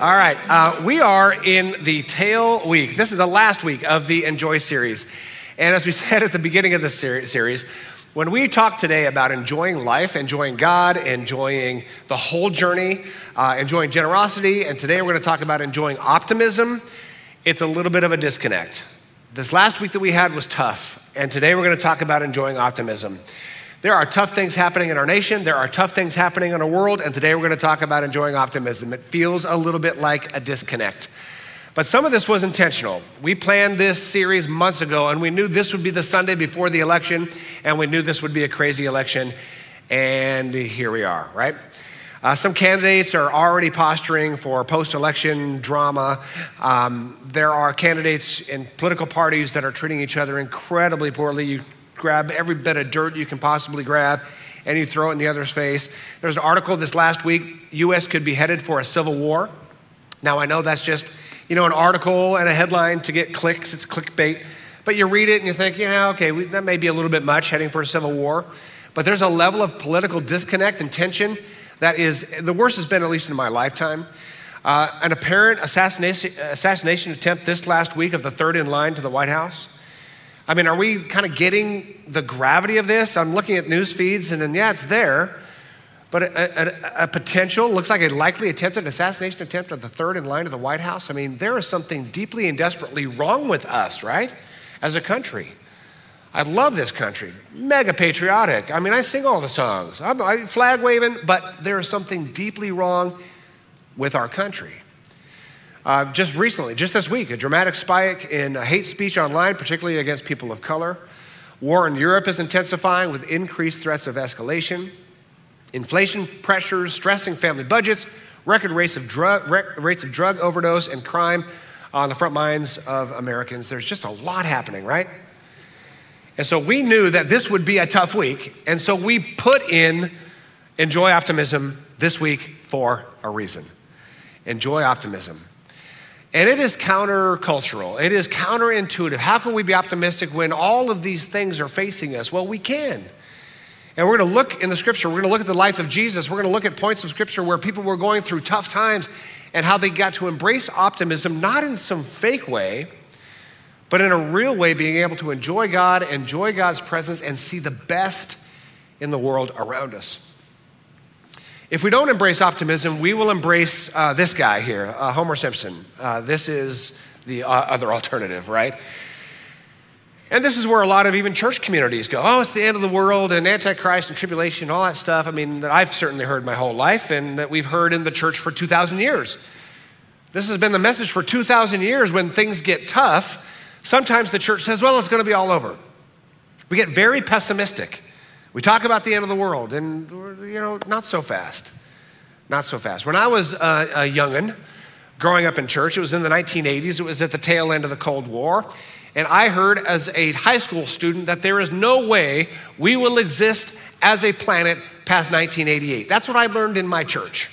All right, uh, we are in the tail week. This is the last week of the Enjoy series. And as we said at the beginning of this series, when we talk today about enjoying life, enjoying God, enjoying the whole journey, uh, enjoying generosity, and today we're going to talk about enjoying optimism, it's a little bit of a disconnect. This last week that we had was tough, and today we're going to talk about enjoying optimism. There are tough things happening in our nation, there are tough things happening in our world, and today we're going to talk about enjoying optimism. It feels a little bit like a disconnect. But some of this was intentional. We planned this series months ago, and we knew this would be the Sunday before the election, and we knew this would be a crazy election, and here we are, right? Uh, some candidates are already posturing for post election drama. Um, there are candidates in political parties that are treating each other incredibly poorly. You grab every bit of dirt you can possibly grab and you throw it in the other's face. There's an article this last week US could be headed for a civil war. Now, I know that's just, you know, an article and a headline to get clicks, it's clickbait. But you read it and you think, yeah, okay, we, that may be a little bit much heading for a civil war. But there's a level of political disconnect and tension that is the worst has been, at least in my lifetime. Uh, an apparent assassination, assassination attempt this last week of the third in line to the White House. I mean, are we kind of getting the gravity of this? I'm looking at news feeds and then, yeah, it's there. But a, a, a, potential, looks like a likely attempted assassination attempt at the third in line to the White House. I mean, there is something deeply and desperately wrong with us, right? As a country. I love this country, mega patriotic. I mean, I sing all the songs, I'm, I'm flag waving, but there is something deeply wrong with our country. Uh, just recently, just this week, a dramatic spike in hate speech online, particularly against people of color. War in Europe is intensifying with increased threats of escalation. Inflation pressures, stressing family budgets, record rates of drug, rates of drug overdose and crime on the front minds of Americans. There's just a lot happening, right? And so we knew that this would be a tough week. And so we put in Enjoy Optimism this week for a reason. Enjoy Optimism. And it is countercultural. It is counterintuitive. How can we be optimistic when all of these things are facing us? Well, we can. And we're going to look in the scripture, we're going to look at the life of Jesus. We're going to look at points of scripture where people were going through tough times and how they got to embrace optimism, not in some fake way, but in a real way, being able to enjoy God, enjoy God's presence, and see the best in the world around us. If we don't embrace optimism, we will embrace uh, this guy here, uh, Homer Simpson. Uh, this is the uh, other alternative, right? And this is where a lot of even church communities go, oh, it's the end of the world and Antichrist and tribulation, and all that stuff. I mean, that I've certainly heard my whole life and that we've heard in the church for 2,000 years. This has been the message for 2,000 years when things get tough. Sometimes the church says, well, it's going to be all over. We get very pessimistic. We talk about the end of the world, and, you know, not so fast. Not so fast. When I was uh, a youngin', growing up in church, it was in the 1980s, it was at the tail end of the Cold War, and I heard as a high school student that there is no way we will exist as a planet past 1988. That's what I learned in my church.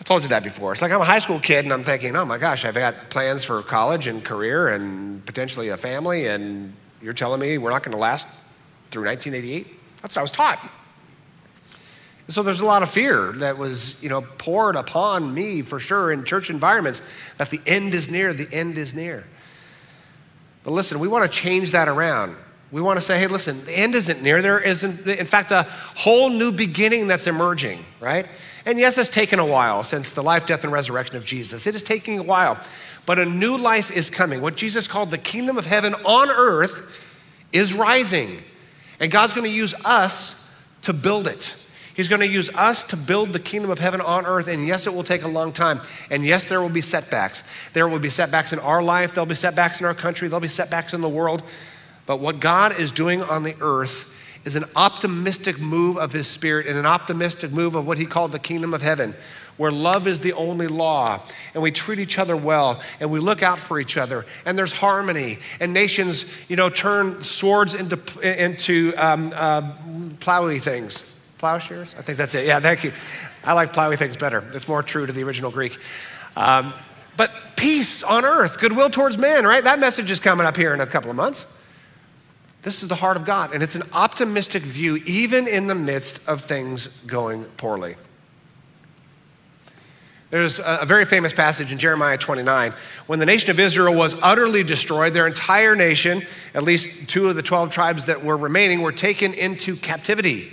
I told you that before. It's like I'm a high school kid and I'm thinking, oh my gosh, I've got plans for college and career and potentially a family, and you're telling me we're not going to last through 1988. That's what I was taught. So there's a lot of fear that was, you know, poured upon me for sure in church environments that the end is near, the end is near. But listen, we want to change that around. We want to say, hey, listen, the end isn't near. There isn't, in fact, a whole new beginning that's emerging, right? And yes, it's taken a while since the life, death, and resurrection of Jesus. It is taking a while, but a new life is coming. What Jesus called the kingdom of heaven on earth is rising. And God's going to use us to build it. He's going to use us to build the kingdom of heaven on earth. And yes, it will take a long time. And yes, there will be setbacks. There will be setbacks in our life, there'll be setbacks in our country, there'll be setbacks in the world. But what God is doing on the earth is an optimistic move of His Spirit and an optimistic move of what He called the kingdom of heaven, where love is the only law, and we treat each other well, and we look out for each other, and there's harmony, and nations, you know, turn swords into, into um, uh, plowy things. Plowshares? I think that's it. Yeah, thank you. I like plowy things better. It's more true to the original Greek. Um, but peace on earth, goodwill towards men, right? That message is coming up here in a couple of months. This is the heart of God, and it's an optimistic view, even in the midst of things going poorly. There's a very famous passage in Jeremiah 29. When the nation of Israel was utterly destroyed, their entire nation, at least two of the 12 tribes that were remaining, were taken into captivity.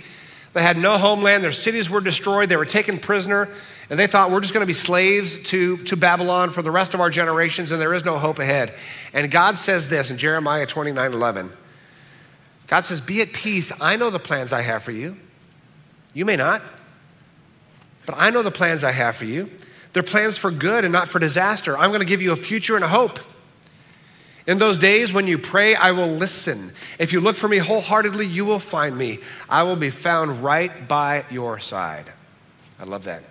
They had no homeland, their cities were destroyed, they were taken prisoner, and they thought, we're just going to be slaves to, to Babylon for the rest of our generations, and there is no hope ahead. And God says this in Jeremiah 29 11. God says, Be at peace. I know the plans I have for you. You may not, but I know the plans I have for you. They're plans for good and not for disaster. I'm going to give you a future and a hope. In those days when you pray, I will listen. If you look for me wholeheartedly, you will find me. I will be found right by your side. I love that.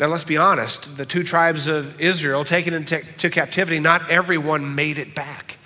Now, let's be honest the two tribes of Israel taken into captivity, not everyone made it back.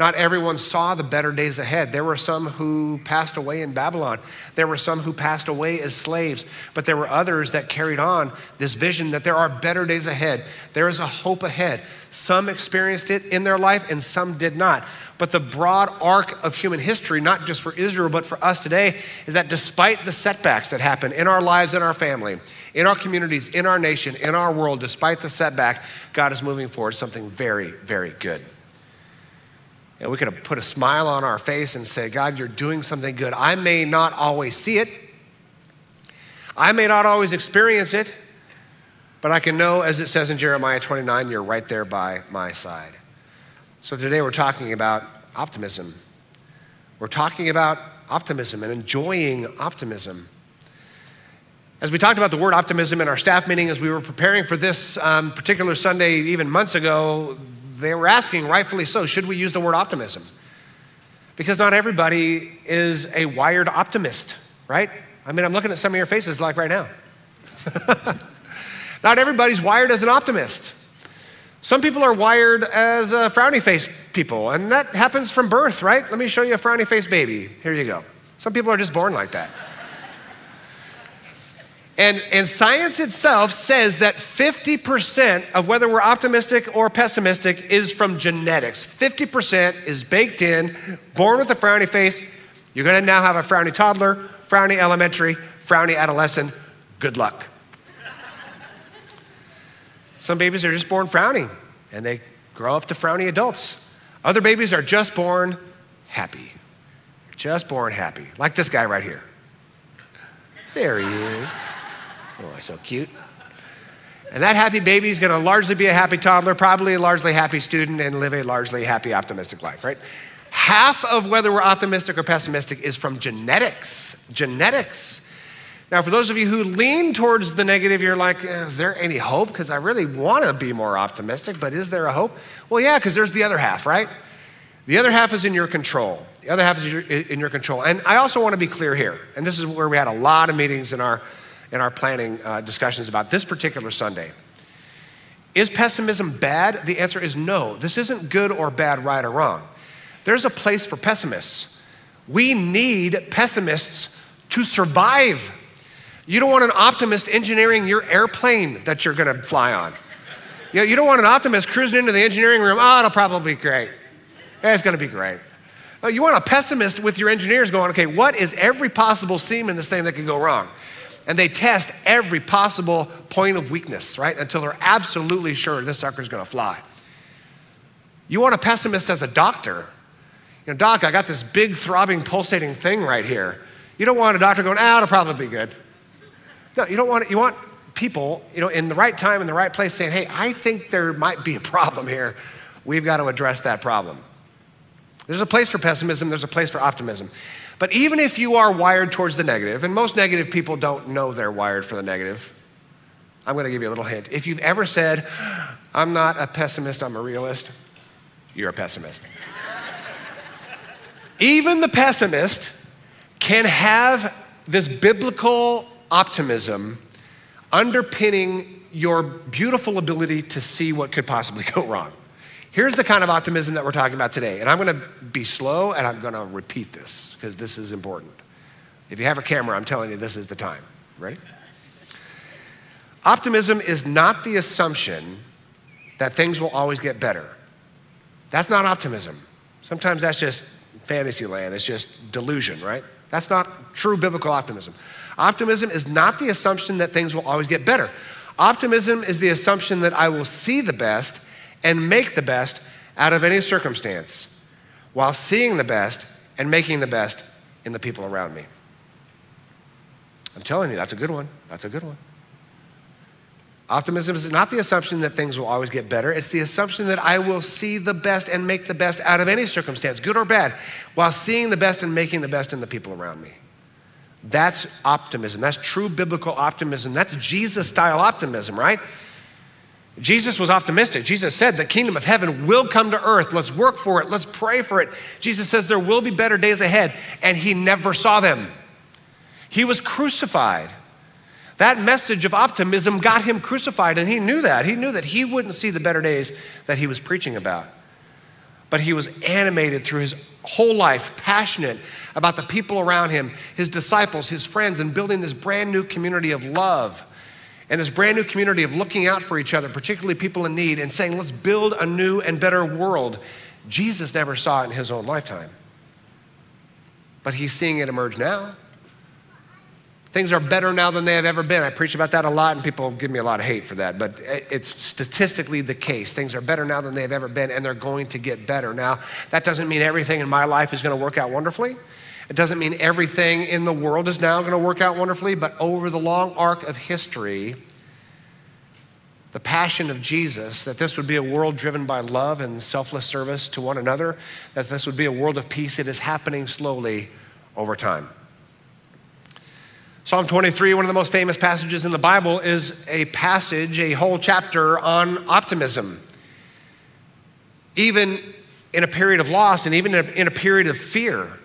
Not everyone saw the better days ahead. There were some who passed away in Babylon. There were some who passed away as slaves, but there were others that carried on this vision that there are better days ahead. There is a hope ahead. Some experienced it in their life and some did not. But the broad arc of human history, not just for Israel, but for us today, is that despite the setbacks that happen in our lives, in our family, in our communities, in our nation, in our world, despite the setback, God is moving forward something very, very good. And we could put a smile on our face and say, God, you're doing something good. I may not always see it, I may not always experience it, but I can know, as it says in Jeremiah 29, you're right there by my side. So today we're talking about optimism. We're talking about optimism and enjoying optimism. As we talked about the word optimism in our staff meeting as we were preparing for this um, particular Sunday, even months ago, they were asking, rightfully so, should we use the word optimism? Because not everybody is a wired optimist, right? I mean, I'm looking at some of your faces like right now. not everybody's wired as an optimist. Some people are wired as a frowny face people, and that happens from birth, right? Let me show you a frowny face baby. Here you go. Some people are just born like that. And, and science itself says that 50% of whether we're optimistic or pessimistic is from genetics. 50% is baked in, born with a frowny face. You're gonna now have a frowny toddler, frowny elementary, frowny adolescent. Good luck. Some babies are just born frowny and they grow up to frowny adults. Other babies are just born happy. Just born happy. Like this guy right here. There he is. Oh, so cute. And that happy baby is going to largely be a happy toddler, probably a largely happy student, and live a largely happy, optimistic life, right? Half of whether we're optimistic or pessimistic is from genetics. Genetics. Now, for those of you who lean towards the negative, you're like, eh, is there any hope? Because I really want to be more optimistic, but is there a hope? Well, yeah, because there's the other half, right? The other half is in your control. The other half is in your control. And I also want to be clear here, and this is where we had a lot of meetings in our in our planning uh, discussions about this particular Sunday. Is pessimism bad? The answer is no. This isn't good or bad, right or wrong. There's a place for pessimists. We need pessimists to survive. You don't want an optimist engineering your airplane that you're gonna fly on. You, know, you don't want an optimist cruising into the engineering room, oh, it'll probably be great. Yeah, it's gonna be great. You want a pessimist with your engineers going, okay, what is every possible seam in this thing that could go wrong? And they test every possible point of weakness, right? Until they're absolutely sure this sucker's gonna fly. You want a pessimist as a doctor. You know, doc, I got this big throbbing, pulsating thing right here. You don't want a doctor going, ah, it'll probably be good. No, you don't want it. You want people, you know, in the right time, in the right place saying, hey, I think there might be a problem here. We've got to address that problem. There's a place for pessimism, there's a place for optimism. But even if you are wired towards the negative, and most negative people don't know they're wired for the negative, I'm going to give you a little hint. If you've ever said, I'm not a pessimist, I'm a realist, you're a pessimist. even the pessimist can have this biblical optimism underpinning your beautiful ability to see what could possibly go wrong. Here's the kind of optimism that we're talking about today. And I'm going to be slow and I'm going to repeat this because this is important. If you have a camera, I'm telling you this is the time. Ready? Optimism is not the assumption that things will always get better. That's not optimism. Sometimes that's just fantasy land, it's just delusion, right? That's not true biblical optimism. Optimism is not the assumption that things will always get better. Optimism is the assumption that I will see the best and make the best out of any circumstance while seeing the best and making the best in the people around me. I'm telling you, that's a good one. That's a good one. Optimism is not the assumption that things will always get better. It's the assumption that I will see the best and make the best out of any circumstance, good or bad, while seeing the best and making the best in the people around me. That's optimism. That's true biblical optimism. That's Jesus style optimism, right? Jesus was optimistic. Jesus said, The kingdom of heaven will come to earth. Let's work for it. Let's pray for it. Jesus says, There will be better days ahead. And he never saw them. He was crucified. That message of optimism got him crucified, and he knew that. He knew that he wouldn't see the better days that he was preaching about. But he was animated through his whole life, passionate about the people around him, his disciples, his friends, and building this brand new community of love and this brand new community of looking out for each other, particularly people in need, and saying, let's build a new and better world. Jesus never saw it in his own lifetime, but he's seeing it emerge now. Things are better now than they have ever been. I preach about that a lot, and people give me a lot of hate for that, but it's statistically the case. Things are better now than they have ever been, and they're going to get better. Now, that doesn't mean everything in my life is going to work out wonderfully. It doesn't mean everything in the world is now going to work out wonderfully, but over the long arc of history, the passion of Jesus, that this would be a world driven by love and selfless service to one another, that this would be a world of peace, it is happening slowly over time. Psalm 23, one of the most famous passages in the Bible, is a passage, a whole chapter on optimism. Even in a period of loss and even in a period of fear.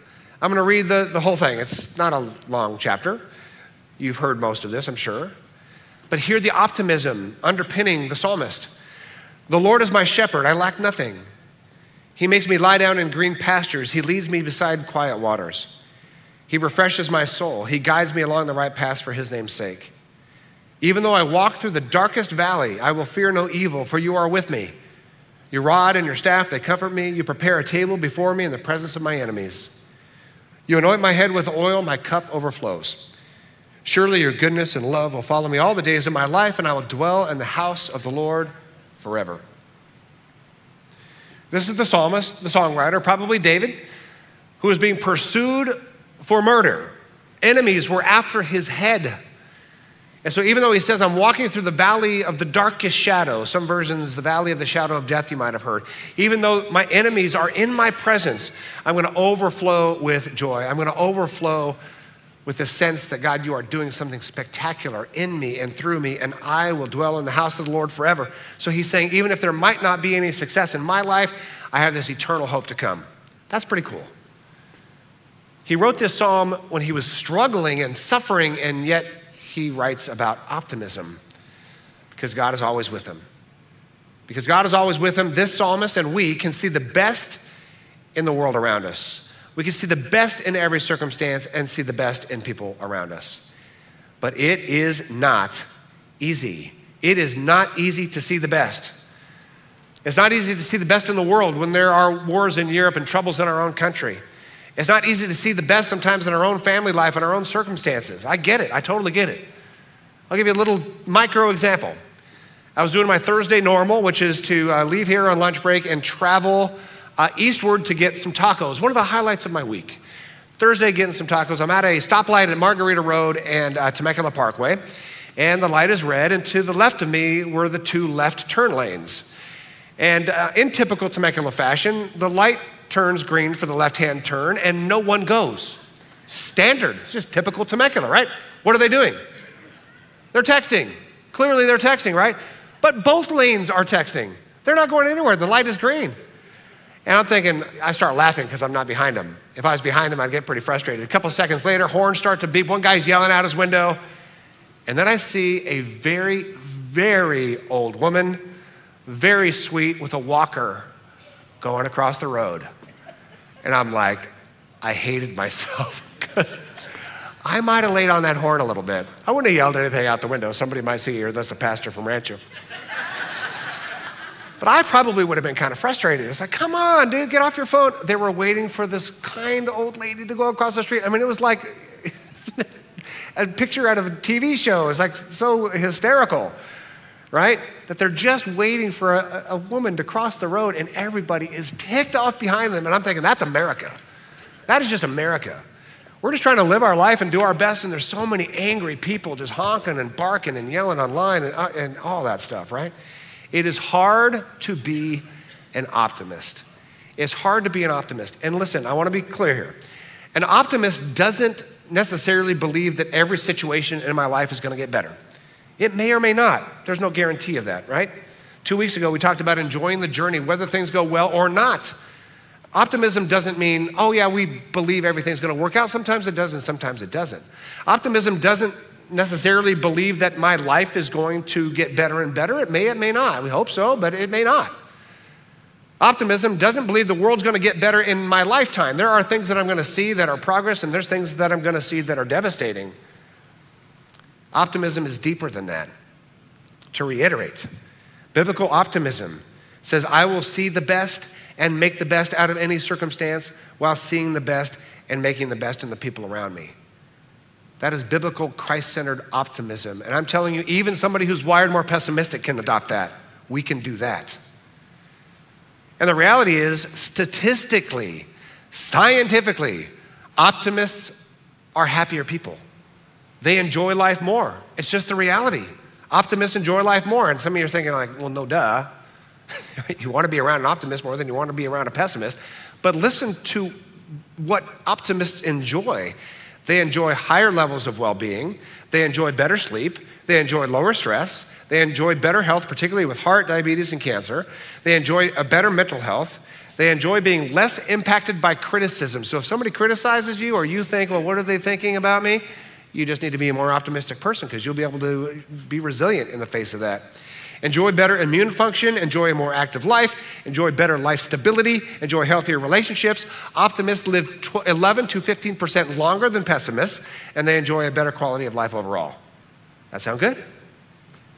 I'm going to read the, the whole thing. It's not a long chapter. You've heard most of this, I'm sure. But hear the optimism underpinning the psalmist The Lord is my shepherd, I lack nothing. He makes me lie down in green pastures, He leads me beside quiet waters. He refreshes my soul. He guides me along the right path for his name's sake. Even though I walk through the darkest valley, I will fear no evil, for you are with me. Your rod and your staff, they comfort me. You prepare a table before me in the presence of my enemies. You anoint my head with oil, my cup overflows. Surely your goodness and love will follow me all the days of my life, and I will dwell in the house of the Lord forever. This is the psalmist, the songwriter, probably David, who is being pursued for murder. Enemies were after his head. And so, even though he says, I'm walking through the valley of the darkest shadow, some versions, the valley of the shadow of death, you might have heard, even though my enemies are in my presence, I'm going to overflow with joy. I'm going to overflow with the sense that, God, you are doing something spectacular in me and through me, and I will dwell in the house of the Lord forever. So, he's saying, even if there might not be any success in my life, I have this eternal hope to come. That's pretty cool. He wrote this psalm when he was struggling and suffering, and yet he writes about optimism because God is always with him. Because God is always with him, this psalmist and we can see the best in the world around us. We can see the best in every circumstance and see the best in people around us. But it is not easy. It is not easy to see the best. It's not easy to see the best in the world when there are wars in Europe and troubles in our own country. It's not easy to see the best sometimes in our own family life and our own circumstances. I get it. I totally get it. I'll give you a little micro example. I was doing my Thursday normal, which is to uh, leave here on lunch break and travel uh, eastward to get some tacos. One of the highlights of my week. Thursday, getting some tacos. I'm at a stoplight at Margarita Road and uh, Temecula Parkway, and the light is red, and to the left of me were the two left turn lanes. And uh, in typical Temecula fashion, the light turns green for the left hand turn and no one goes. Standard. It's just typical Temecula, right? What are they doing? They're texting. Clearly they're texting, right? But both lanes are texting. They're not going anywhere. The light is green. And I'm thinking, I start laughing because I'm not behind them. If I was behind them, I'd get pretty frustrated. A couple seconds later, horns start to beep. One guy's yelling out his window. And then I see a very, very old woman, very sweet, with a walker going across the road. And I'm like, I hated myself because I might have laid on that horn a little bit. I wouldn't have yelled anything out the window. Somebody might see, or that's the pastor from Rancho. But I probably would have been kind of frustrated. It's like, come on, dude, get off your phone. They were waiting for this kind old lady to go across the street. I mean, it was like, a picture out of a TV show. It's like so hysterical, right? That they're just waiting for a, a woman to cross the road and everybody is ticked off behind them. And I'm thinking, that's America. That is just America. We're just trying to live our life and do our best, and there's so many angry people just honking and barking and yelling online and, uh, and all that stuff, right? It is hard to be an optimist. It's hard to be an optimist. And listen, I want to be clear here. An optimist doesn't necessarily believe that every situation in my life is going to get better. It may or may not. There's no guarantee of that, right? Two weeks ago, we talked about enjoying the journey, whether things go well or not. Optimism doesn't mean, oh, yeah, we believe everything's going to work out. Sometimes it does, and sometimes it doesn't. Optimism doesn't necessarily believe that my life is going to get better and better. It may, it may not. We hope so, but it may not. Optimism doesn't believe the world's going to get better in my lifetime. There are things that I'm going to see that are progress, and there's things that I'm going to see that are devastating. Optimism is deeper than that. To reiterate, biblical optimism says, I will see the best and make the best out of any circumstance while seeing the best and making the best in the people around me. That is biblical, Christ centered optimism. And I'm telling you, even somebody who's wired more pessimistic can adopt that. We can do that. And the reality is, statistically, scientifically, optimists are happier people. They enjoy life more. It's just the reality. Optimists enjoy life more. And some of you are thinking, like, well, no, duh. you want to be around an optimist more than you want to be around a pessimist. But listen to what optimists enjoy. They enjoy higher levels of well being, they enjoy better sleep, they enjoy lower stress, they enjoy better health, particularly with heart, diabetes, and cancer. They enjoy a better mental health. They enjoy being less impacted by criticism. So if somebody criticizes you or you think, well, what are they thinking about me? You just need to be a more optimistic person because you'll be able to be resilient in the face of that. Enjoy better immune function, enjoy a more active life, enjoy better life stability, enjoy healthier relationships. Optimists live 11 to 15% longer than pessimists, and they enjoy a better quality of life overall. That sound good?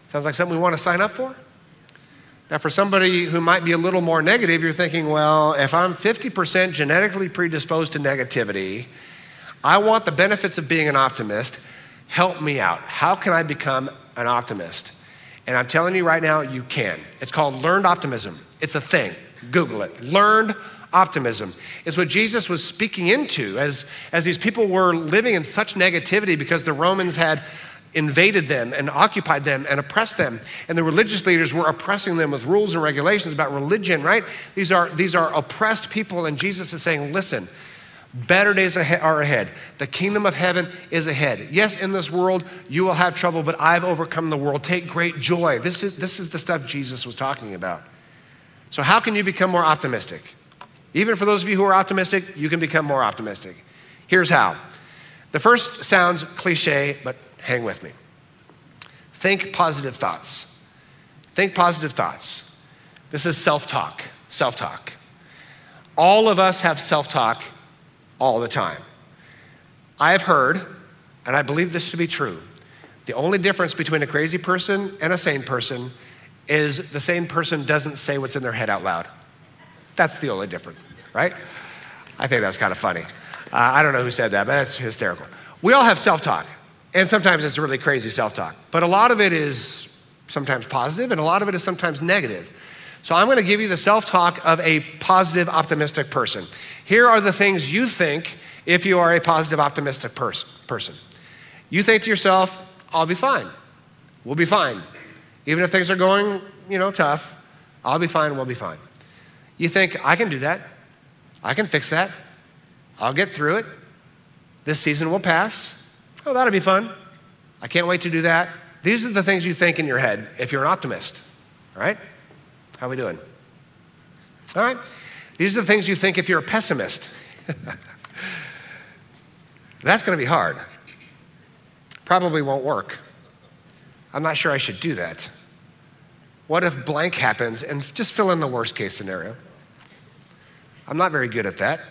Sounds like something we want to sign up for? Now, for somebody who might be a little more negative, you're thinking, well, if I'm 50% genetically predisposed to negativity, I want the benefits of being an optimist. Help me out. How can I become an optimist? And I'm telling you right now, you can. It's called learned optimism. It's a thing. Google it. Learned optimism is what Jesus was speaking into as, as these people were living in such negativity because the Romans had invaded them and occupied them and oppressed them. And the religious leaders were oppressing them with rules and regulations about religion, right? These are, these are oppressed people, and Jesus is saying, listen, better days are ahead. The kingdom of heaven is ahead. Yes, in this world you will have trouble, but I've overcome the world. Take great joy. This is, this is the stuff Jesus was talking about. So, how can you become more optimistic? Even for those of you who are optimistic, you can become more optimistic. Here's how. The first sounds cliche, but Hang with me. Think positive thoughts. Think positive thoughts. This is self talk, self talk. All of us have self talk all the time. I have heard, and I believe this to be true, the only difference between a crazy person and a sane person is the sane person doesn't say what's in their head out loud. That's the only difference, right? I think that was kind of funny. Uh, I don't know who said that, but that's hysterical. We all have self talk. And sometimes it's really crazy self talk. But a lot of it is sometimes positive, and a lot of it is sometimes negative. So I'm going to give you the self talk of a positive, optimistic person. Here are the things you think if you are a positive, optimistic pers- person. You think to yourself, I'll be fine. We'll be fine. Even if things are going, you know, tough, I'll be fine, we'll be fine. You think, I can do that. I can fix that. I'll get through it. This season will pass. Oh, that'll be fun. I can't wait to do that. These are the things you think in your head if you're an optimist. All right? How are we doing? All right? These are the things you think if you're a pessimist. That's going to be hard. Probably won't work. I'm not sure I should do that. What if blank happens and just fill in the worst case scenario? I'm not very good at that.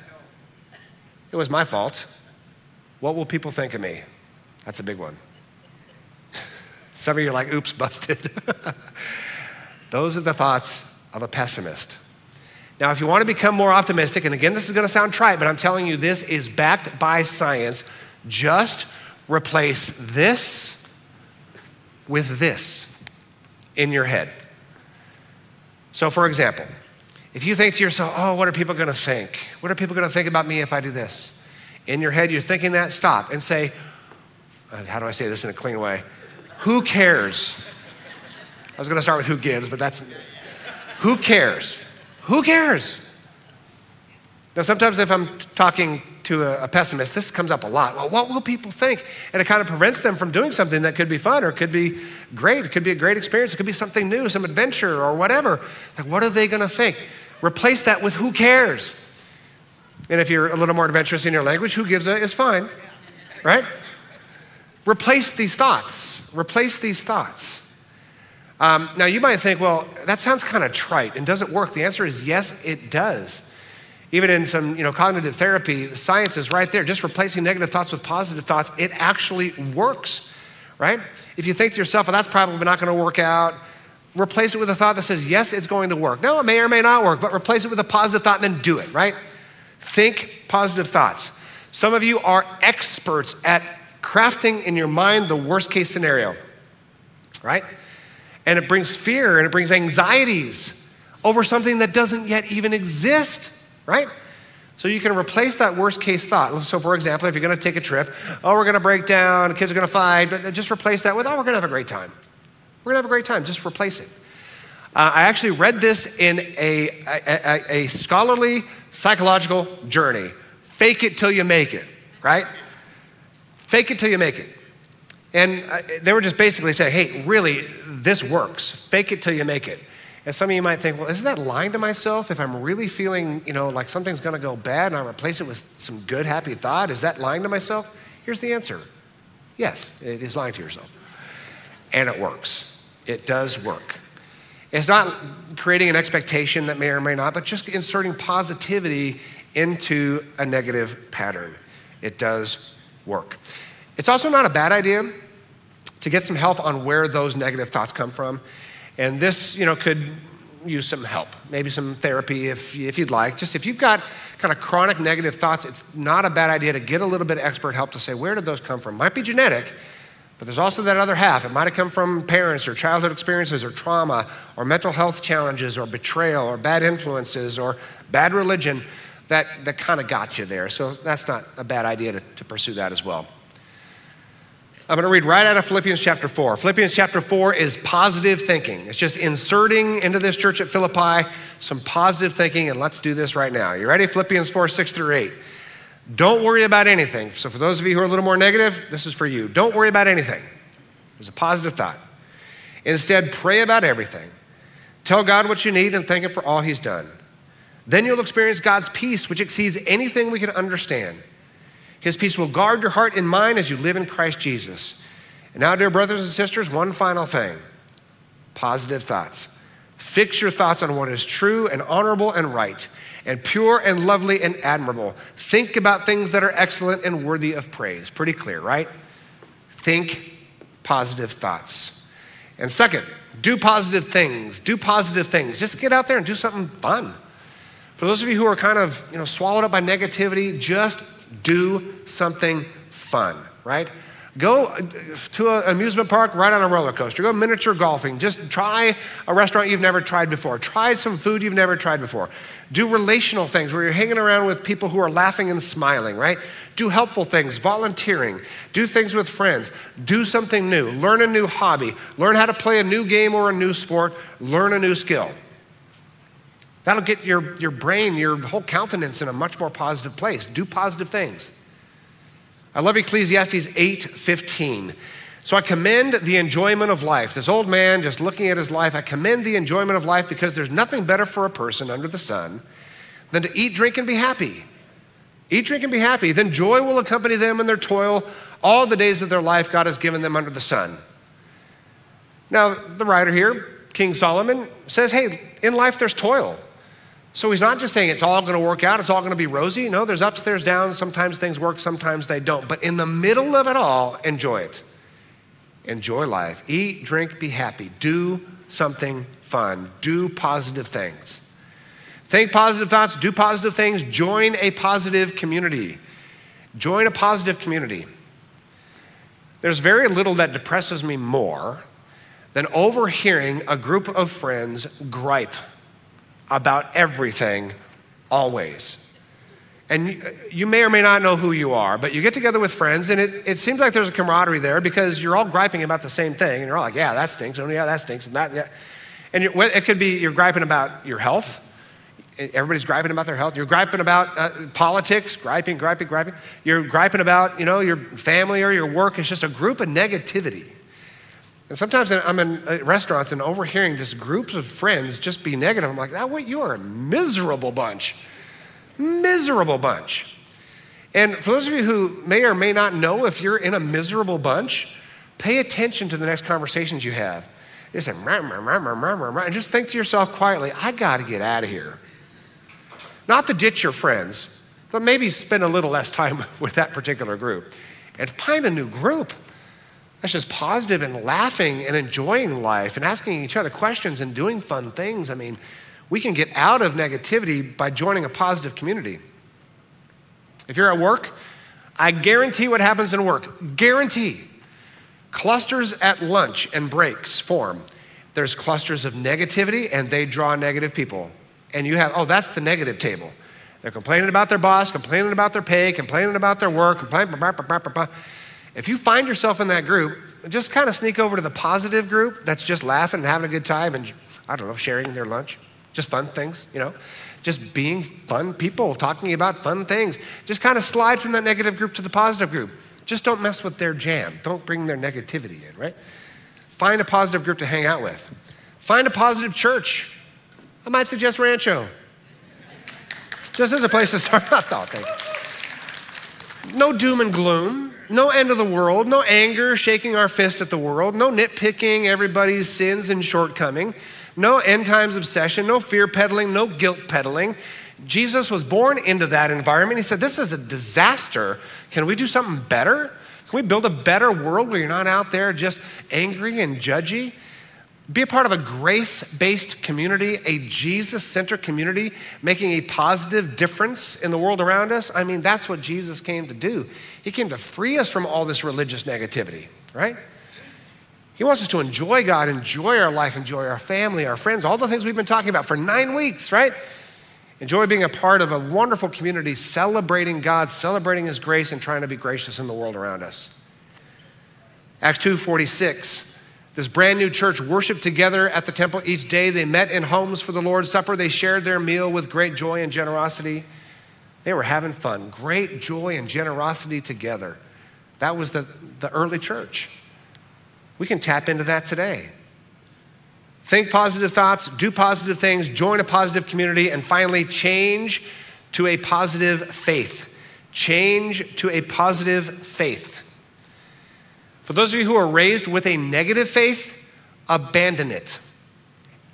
It was my fault. What will people think of me? That's a big one. Some of you are like, oops, busted. Those are the thoughts of a pessimist. Now, if you want to become more optimistic, and again, this is going to sound trite, but I'm telling you, this is backed by science. Just replace this with this in your head. So, for example, if you think to yourself, oh, what are people gonna think? What are people gonna think about me if I do this? In your head, you're thinking that, stop and say, uh, how do I say this in a clean way? Who cares? I was gonna start with who gives, but that's, who cares? Who cares? Now, sometimes if I'm talking to a, a, pessimist, this comes up a lot. Well, what will people think? And it kind of prevents them from doing something that could be fun or could be great. It could be a great experience. It could be something new, some adventure or whatever. Like, what are they going to think? Replace that with who cares? And if you're a little more adventurous in your language, who gives a is fine, right? Replace these thoughts. Replace these thoughts. Um, now, you might think, well, that sounds kind of trite and doesn't work? The answer is yes, it does. Even in some you know, cognitive therapy, the science is right there. Just replacing negative thoughts with positive thoughts, it actually works, right? If you think to yourself, well, that's probably not going to work out, replace it with a thought that says, yes, it's going to work. No, it may or may not work, but replace it with a positive thought and then do it, right? Think positive thoughts. Some of you are experts at crafting in your mind the worst case scenario, right? And it brings fear and it brings anxieties over something that doesn't yet even exist right? So you can replace that worst case thought. So, for example, if you're going to take a trip, oh, we're going to break down, kids are going to fight, but just replace that with, oh, we're going to have a great time. We're going to have a great time. Just replace it. Uh, I actually read this in a, a, a, scholarly psychological journey. Fake it till you make it, right? Fake it till you make it. And uh, they were just basically saying, hey, really, this works. Fake it till you make it. And some of you might think, well, isn't that lying to myself? If I'm really feeling, you know, like something's gonna go bad and I replace it with some good, happy thought, is that lying to myself? Here's the answer yes, it is lying to yourself. And it works. It does work. It's not creating an expectation that may or may not, but just inserting positivity into a negative pattern. It does work. It's also not a bad idea to get some help on where those negative thoughts come from. And this, you know, could use some help, maybe some therapy if, if you'd like. Just if you've got kind of chronic negative thoughts, it's not a bad idea to get a little bit of expert help to say, where did those come from? Might be genetic, but there's also that other half. It might have come from parents or childhood experiences or trauma or mental health challenges or betrayal or bad influences or bad religion that, that kind of got you there. So that's not a bad idea to, to pursue that as well. I'm going to read right out of Philippians chapter 4. Philippians chapter 4 is positive thinking. It's just inserting into this church at Philippi some positive thinking, and let's do this right now. You ready? Philippians 4 6 through 8. Don't worry about anything. So, for those of you who are a little more negative, this is for you. Don't worry about anything. It's a positive thought. Instead, pray about everything. Tell God what you need and thank Him for all He's done. Then you'll experience God's peace, which exceeds anything we can understand. His peace will guard your heart and mind as you live in Christ Jesus. And now, dear brothers and sisters, one final thing positive thoughts. Fix your thoughts on what is true and honorable and right, and pure and lovely and admirable. Think about things that are excellent and worthy of praise. Pretty clear, right? Think positive thoughts. And second, do positive things. Do positive things. Just get out there and do something fun. For those of you who are kind of, you know, swallowed up by negativity, just do something fun, right? Go to an amusement park, ride on a roller coaster. Go miniature golfing. Just try a restaurant you've never tried before. Try some food you've never tried before. Do relational things where you're hanging around with people who are laughing and smiling, right? Do helpful things, volunteering. Do things with friends. Do something new. Learn a new hobby. Learn how to play a new game or a new sport. Learn a new skill. That'll get your, your brain, your whole countenance in a much more positive place. Do positive things. I love Ecclesiastes 8:15. So I commend the enjoyment of life. This old man just looking at his life, I commend the enjoyment of life because there's nothing better for a person under the sun than to eat, drink, and be happy. Eat, drink, and be happy. Then joy will accompany them in their toil all the days of their life God has given them under the sun. Now, the writer here, King Solomon, says, hey, in life there's toil. So he's not just saying it's all going to work out, it's all going to be rosy. No, there's ups, there's downs. Sometimes things work, sometimes they don't. But in the middle of it all, enjoy it. Enjoy life. Eat, drink, be happy. Do something fun. Do positive things. Think positive thoughts, do positive things, join a positive community. Join a positive community. There's very little that depresses me more than overhearing a group of friends gripe about everything always. And you may or may not know who you are, but you get together with friends, and it, it seems like there's a camaraderie there because you're all griping about the same thing. And you're all like, yeah, that stinks. Oh, yeah, that stinks. And that, yeah. And it could be you're griping about your health. Everybody's griping about their health. You're griping about uh, politics, griping, griping, griping. You're griping about, you know, your family or your work. It's just a group of negativity. And sometimes I'm in uh, restaurants and overhearing just groups of friends just be negative. I'm like, that way you are a miserable bunch. Miserable bunch. And for those of you who may or may not know if you're in a miserable bunch, pay attention to the next conversations you have. You say, rah, rah, rah, rah, rah, rah, and just think to yourself quietly, I got to get out of here. Not to ditch your friends, but maybe spend a little less time with that particular group and find a new group. That's just positive and laughing and enjoying life and asking each other questions and doing fun things. I mean, we can get out of negativity by joining a positive community. If you're at work, I guarantee what happens in work. Guarantee. Clusters at lunch and breaks form. There's clusters of negativity and they draw negative people. And you have, oh, that's the negative table. They're complaining about their boss, complaining about their pay, complaining about their work, complaining, blah, blah, blah, if you find yourself in that group, just kind of sneak over to the positive group that's just laughing and having a good time and, I don't know, sharing their lunch. Just fun things, you know? Just being fun people, talking about fun things. Just kind of slide from that negative group to the positive group. Just don't mess with their jam. Don't bring their negativity in, right? Find a positive group to hang out with. Find a positive church. I might suggest Rancho. Just as a place to start. I thought, thank you. No doom and gloom no end of the world, no anger, shaking our fist at the world, no nitpicking everybody's sins and shortcoming, no end times obsession, no fear peddling, no guilt peddling. Jesus was born into that environment. He said, This is a disaster. Can we do something better? Can we build a better world where you're not out there just angry and judgy? Be a part of a grace based community, a Jesus centered community, making a positive difference in the world around us. I mean, that's what Jesus came to do. He came to free us from all this religious negativity, right? He wants us to enjoy God, enjoy our life, enjoy our family, our friends, all the things we've been talking about for nine weeks, right? Enjoy being a part of a wonderful community, celebrating God, celebrating His grace, and trying to be gracious in the world around us. Acts 2 46. This brand new church worshiped together at the temple each day. They met in homes for the Lord's Supper. They shared their meal with great joy and generosity. They were having fun, great joy and generosity together. That was the, the early church. We can tap into that today. Think positive thoughts, do positive things, join a positive community, and finally change to a positive faith. Change to a positive faith. For those of you who are raised with a negative faith, abandon it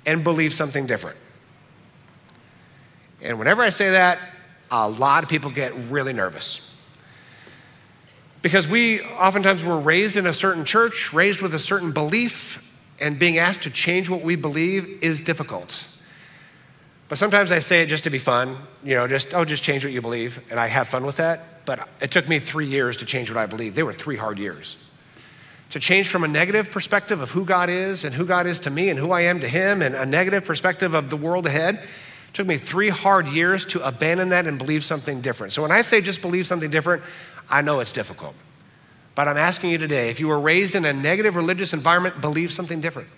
and believe something different. And whenever I say that, a lot of people get really nervous. Because we oftentimes were raised in a certain church, raised with a certain belief, and being asked to change what we believe is difficult. But sometimes I say it just to be fun, you know, just, oh, just change what you believe, and I have fun with that. But it took me three years to change what I believe. They were three hard years to change from a negative perspective of who God is and who God is to me and who I am to Him and a negative perspective of the world ahead. It took me three hard years to abandon that and believe something different. So when I say just believe something different, I know it's difficult. But I'm asking you today if you were raised in a negative religious environment, believe something different.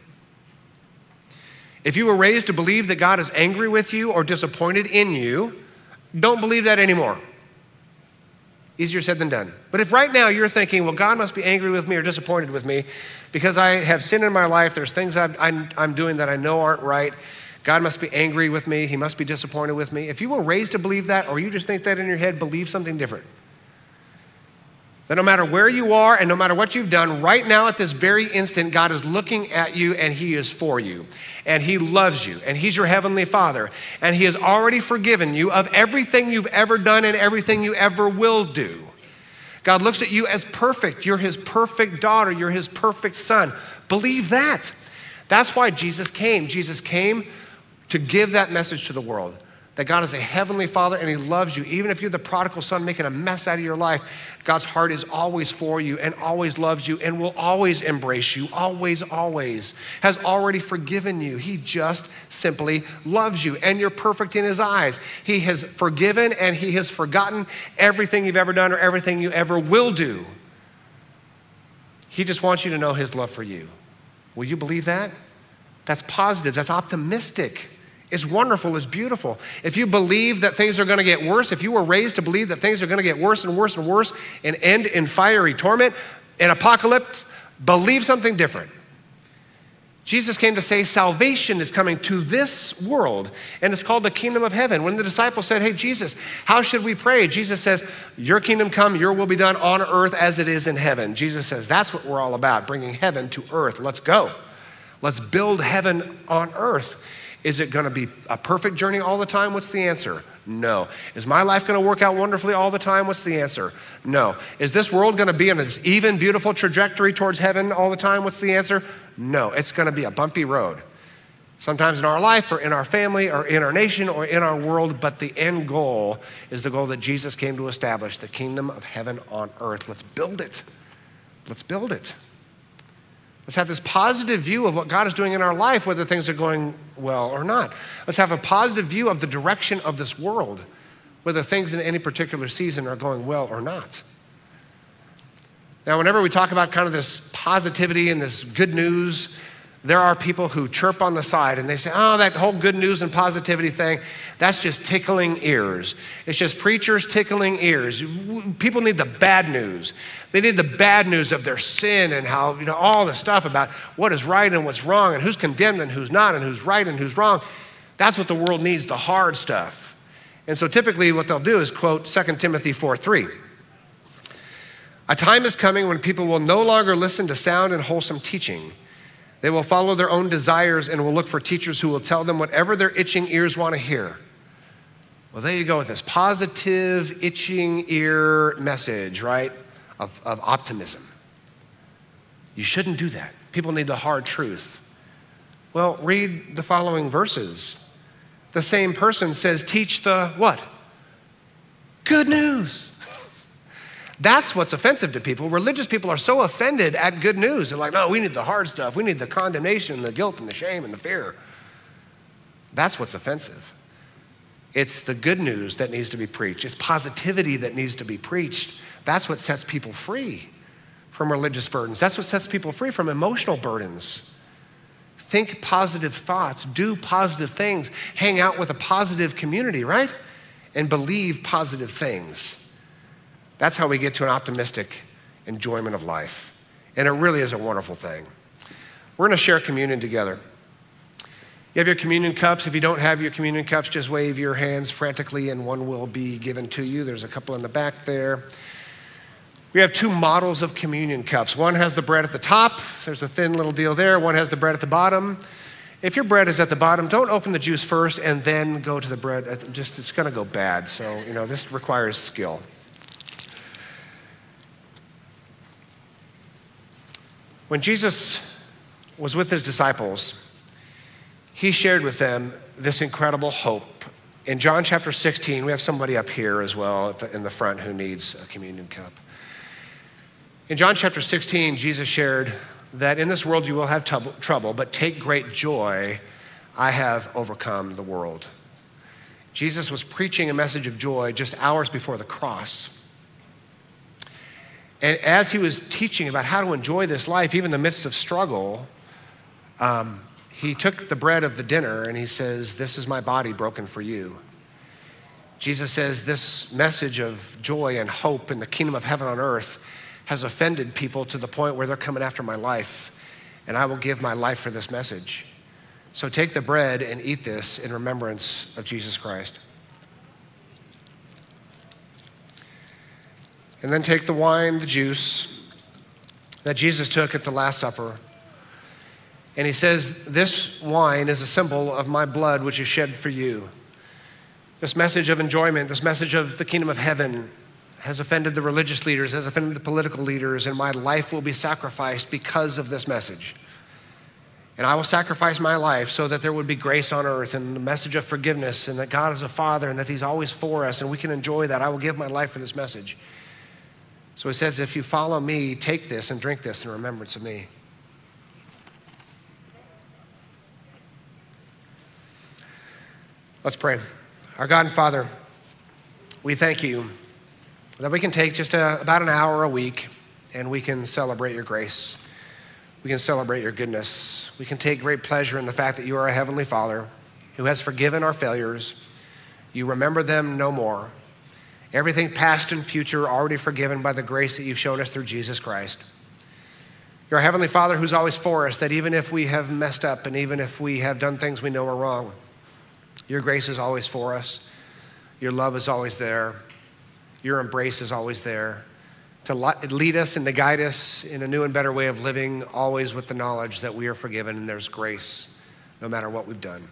If you were raised to believe that God is angry with you or disappointed in you, don't believe that anymore. Easier said than done. But if right now you're thinking, well, God must be angry with me or disappointed with me because I have sin in my life, there's things i am doing that I know aren't right, God must be angry with me, He must be disappointed with me. If you were raised to believe that or you just think that in your head, believe something different. That no matter where you are and no matter what you've done, right now at this very instant, God is looking at you and He is for you. And He loves you. And He's your Heavenly Father. And He has already forgiven you of everything you've ever done and everything you ever will do. God looks at you as perfect. You're His perfect daughter. You're His perfect son. Believe that. That's why Jesus came. Jesus came to give that message to the world that God is a heavenly father and he loves you. Even if you're the prodigal son making a mess out of your life, God's heart is always for you and always loves you and will always embrace you, always, always, has already forgiven you. He just simply loves you and you're perfect in his eyes. He has forgiven and he has forgotten everything you've ever done or everything you ever will do. He just wants you to know his love for you. Will you believe that? That's positive, that's optimistic. It's wonderful, it's beautiful. If you believe that things are going to get worse, if you were raised to believe that things are going to get worse and worse and worse and end in fiery torment, in apocalypse, believe something different. Jesus came to say salvation is coming to this world, and it's called the kingdom of heaven. When the disciples said, Hey, Jesus, how should we pray? Jesus says, Your kingdom come, your will be done on earth as it is in heaven. Jesus says, That's what we're all about, bringing heaven to earth. Let's go. Let's build heaven on earth. Is it going to be a perfect journey all the time? What's the answer? No. Is my life going to work out wonderfully all the time? What's the answer? No. Is this world going to be on an even, beautiful trajectory towards heaven all the time? What's the answer? No. It's going to be a bumpy road. Sometimes in our life or in our family or in our nation or in our world, but the end goal is the goal that Jesus came to establish the kingdom of heaven on earth. Let's build it. Let's build it. Let's have this positive view of what God is doing in our life, whether things are going well or not. Let's have a positive view of the direction of this world, whether things in any particular season are going well or not. Now, whenever we talk about kind of this positivity and this good news, there are people who chirp on the side and they say, oh, that whole good news and positivity thing, that's just tickling ears. It's just preachers tickling ears. People need the bad news. They need the bad news of their sin and how, you know, all the stuff about what is right and what's wrong and who's condemned and who's not and who's right and who's wrong. That's what the world needs, the hard stuff. And so typically what they'll do is quote 2 Timothy 4 3. A time is coming when people will no longer listen to sound and wholesome teaching they will follow their own desires and will look for teachers who will tell them whatever their itching ears want to hear. Well, there you go with this positive, itching ear message, right, of, of optimism. You shouldn't do that. People need the hard truth. Well, read the following verses. The same person says, Teach the what? Good news. That's what's offensive to people. Religious people are so offended at good news. They're like, no, we need the hard stuff. We need the condemnation, the guilt, and the shame, and the fear. That's what's offensive. It's the good news that needs to be preached, it's positivity that needs to be preached. That's what sets people free from religious burdens. That's what sets people free from emotional burdens. Think positive thoughts, do positive things, hang out with a positive community, right? And believe positive things. That's how we get to an optimistic enjoyment of life. And it really is a wonderful thing. We're going to share communion together. You have your communion cups. If you don't have your communion cups, just wave your hands frantically and one will be given to you. There's a couple in the back there. We have two models of communion cups. One has the bread at the top, there's a thin little deal there. One has the bread at the bottom. If your bread is at the bottom, don't open the juice first and then go to the bread. Just it's going to go bad. So, you know, this requires skill. When Jesus was with his disciples, he shared with them this incredible hope. In John chapter 16, we have somebody up here as well in the front who needs a communion cup. In John chapter 16, Jesus shared that in this world you will have trouble, but take great joy. I have overcome the world. Jesus was preaching a message of joy just hours before the cross. And as he was teaching about how to enjoy this life, even in the midst of struggle, um, he took the bread of the dinner and he says, This is my body broken for you. Jesus says, This message of joy and hope in the kingdom of heaven on earth has offended people to the point where they're coming after my life, and I will give my life for this message. So take the bread and eat this in remembrance of Jesus Christ. And then take the wine, the juice that Jesus took at the Last Supper. And he says, This wine is a symbol of my blood, which is shed for you. This message of enjoyment, this message of the kingdom of heaven, has offended the religious leaders, has offended the political leaders, and my life will be sacrificed because of this message. And I will sacrifice my life so that there would be grace on earth and the message of forgiveness and that God is a father and that He's always for us and we can enjoy that. I will give my life for this message. So He says, If you follow me, take this and drink this in remembrance of me. Let's pray. Our God and Father, we thank you that we can take just a, about an hour a week and we can celebrate your grace we can celebrate your goodness. We can take great pleasure in the fact that you are a heavenly Father who has forgiven our failures. You remember them no more. Everything past and future already forgiven by the grace that you've shown us through Jesus Christ. You're heavenly Father who's always for us, that even if we have messed up and even if we have done things we know are wrong, your grace is always for us. Your love is always there. Your embrace is always there to lead us and to guide us in a new and better way of living, always with the knowledge that we are forgiven and there's grace no matter what we've done.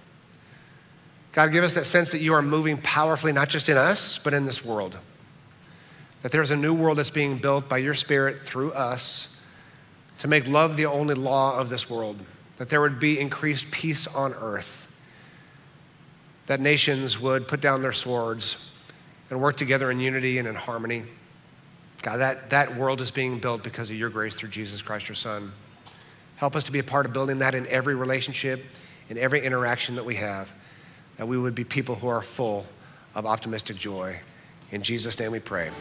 God, give us that sense that you are moving powerfully, not just in us, but in this world. That there's a new world that's being built by your Spirit through us to make love the only law of this world. That there would be increased peace on earth. That nations would put down their swords and work together in unity and in harmony. God, that, that world is being built because of your grace through Jesus Christ, your Son. Help us to be a part of building that in every relationship, in every interaction that we have, that we would be people who are full of optimistic joy. In Jesus' name we pray.